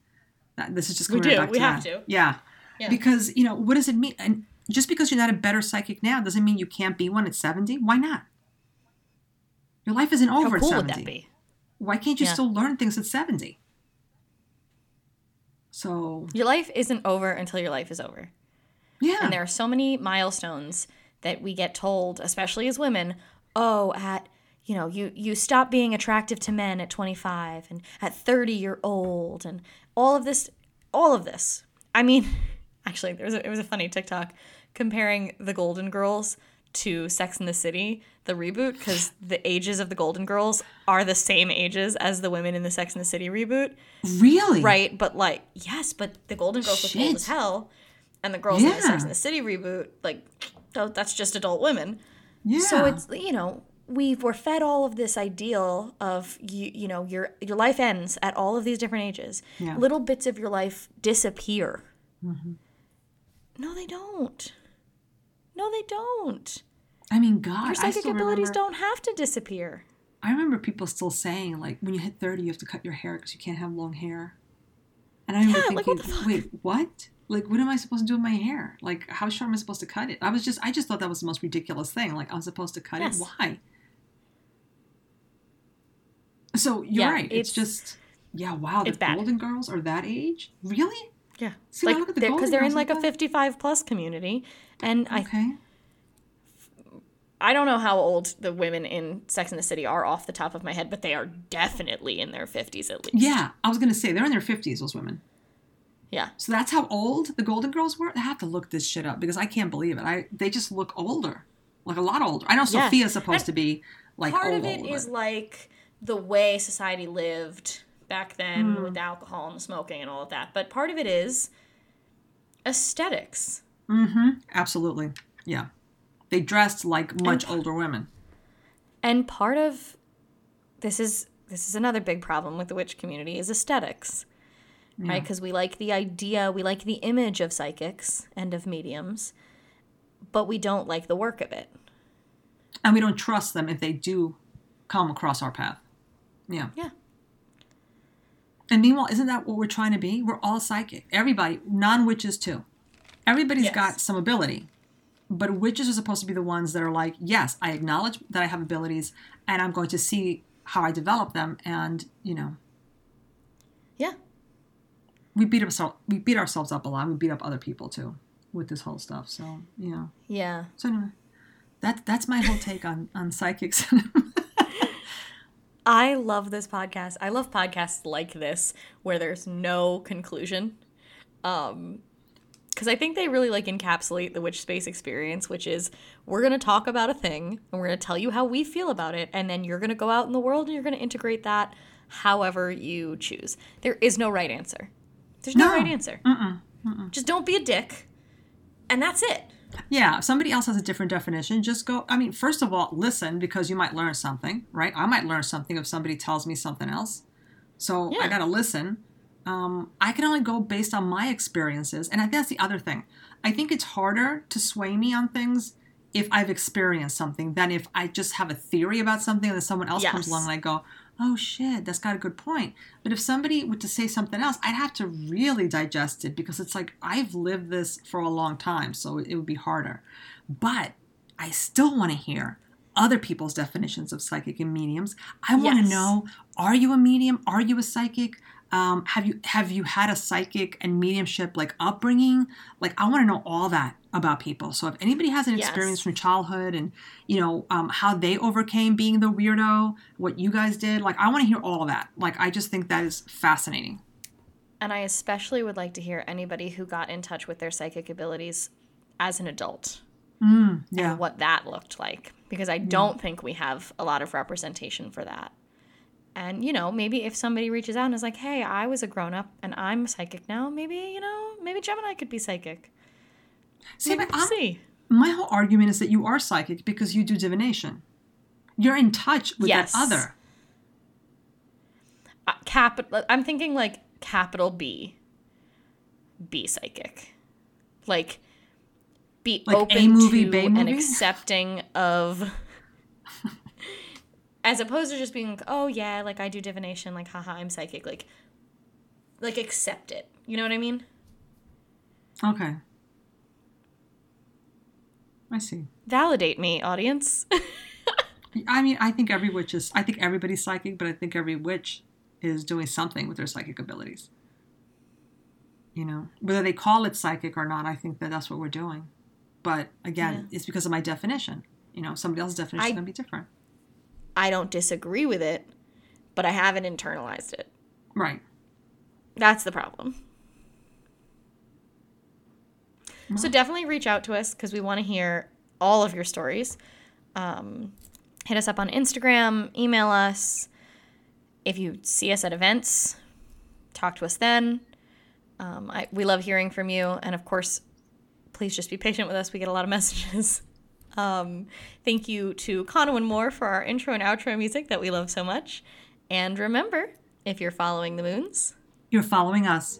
Uh, this is just we coming do. right back we to have that. to. Yeah. Yeah. Because you know what does it mean? And just because you're not a better psychic now doesn't mean you can't be one at 70. Why not? Your life isn't over How cool at would 70. that be? Why can't you Yeah. still learn things at 70? So Your life isn't over until your life is over. yeah, And there are so many milestones that we get told, especially as women, oh, at you know, you you stop being attractive to men at 25 and at 30 you're old and all of this all of this. I mean, actually there was a, it was a funny TikTok comparing the Golden Girls to Sex in the City, the reboot cuz the ages of the Golden Girls are the same ages as the women in the Sex in the City reboot. really, Right, but like yes, but the Golden Girls look old as hell, and the girls in the Sex Yeah. and the City reboot, like tho- that's just adult women. Yeah. So it's you know we were fed all of this ideal of you you know your your life ends at all of these different ages. Yeah. Mm-hmm. Little bits of your life disappear. No, they don't. No, they don't. I mean, God, Your psychic abilities remember, don't have to disappear. I remember people still saying like, when you hit 30, you have to cut your hair because you can't have long hair. And I remember Yeah, like, thinking, what wait, what? Like, what am I supposed to do with my hair? Like, how short am I supposed to cut it? I was just, I just thought that was the most ridiculous thing. Like, I'm supposed to cut Yes. it. Why? So you're Yeah, right. It's, it's- just, yeah, wow. The. Golden Girls are that age? Really? Yeah, See, like look at the because Golden they're in like a 55 plus community, and I Okay. I don't know how old the women in Sex and the City are off the top of my head, but they are definitely in their 50s at least. Yeah, I was gonna say they're in their 50s. Those women. Yeah. So that's how old the Golden Girls were. I have to look this shit up because I can't believe it. I they just look older, like a lot older. I know Yeah. Sophia's supposed And to be like Part old, of it old, is like the way society lived back then Hmm. with the alcohol and the smoking and all of that. But part of it is aesthetics. Mm-hmm. absolutely, yeah. They dressed like much older women. And part of this is this is another big problem with the witch community is aesthetics. Right? Because we like the idea, we like the image of psychics and of mediums, but we don't like the work of it. And we don't trust them if they do come across our path. Yeah. Yeah. And meanwhile, isn't that what we're trying to be? We're all psychic. Everybody, non witches too. Everybody's Yes. got some ability. But witches are supposed to be the ones that are like, yes, I acknowledge that I have abilities and I'm going to see how I develop them. And, you know, Yeah. We beat ourselves we beat ourselves up a lot. We beat up other people too with this whole stuff. So, you know. Yeah. So anyway, that that's my whole take on on psychics. I love this podcast. I love podcasts like this where there's no conclusion. Um because I think they really like encapsulate the witch space experience, which is we're going to talk about a thing and we're going to tell you how we feel about it, and then you're going to go out in the world and you're going to integrate that however you choose. There is no right answer. There's no, No. right answer. Just don't be a dick, and that's it. Yeah, if somebody else has a different definition, just go. I mean, first of all, listen because you might learn something, right? I might learn something if somebody tells me something else. So I got to listen. Um, I can only go based on my experiences. And I think that's the other thing. I think it's harder to sway me on things if I've experienced something than if I just have a theory about something and then someone else comes along and I go, oh shit, that's got a good point. But if somebody were to say something else, I'd have to really digest it because it's like I've lived this for a long time, so it would be harder. But I still want to hear other people's definitions of psychic and mediums. I want to Yes. know: Are you a medium? Are you a psychic? Um, have you have you had a psychic and mediumship like upbringing? Like I want to know all that about people. So if anybody has an Yes. experience from childhood and you know um, how they overcame being the weirdo, what you guys did, like I want to hear all of that. Like I just think that is fascinating. And I especially would like to hear anybody who got in touch with their psychic abilities as an adult. Yeah. and what that looked like because I don't think we have a lot of representation for that. And you know, maybe if somebody reaches out and is like, "Hey, I was a grown up and I'm psychic now. Maybe you know, maybe Gemini could be psychic." See, Maybe but I'm- see. my whole argument is that you are psychic because you do divination. You're in touch with Yes. that other. Uh, capital. I'm thinking like capital B. be psychic. Like be Like A open movie, to and accepting of as opposed to just being like, oh yeah, like I do divination, like haha, I'm psychic, like like accept it. You know what I mean? Okay. I see. Validate me, audience. I mean, I think every witch is. I think everybody's psychic, but I think every witch is doing something with their psychic abilities. You know, whether they call it psychic or not, I think that that's what we're doing. But again, it's because of my definition. You know, somebody else's definition I- is going to be different. I don't disagree with it, but I haven't internalized it. Right. That's the problem. So definitely reach out to us because we want to hear all of your stories. Um, hit us up on Instagram, email us. If you see us at events, talk to us then. Um, I, we love hearing from you. And of course, please just be patient with us. We get a lot of messages. Um, thank you to Conowin Moore for our intro and outro music that we love so much. And remember, if you're following the moons, You're following us.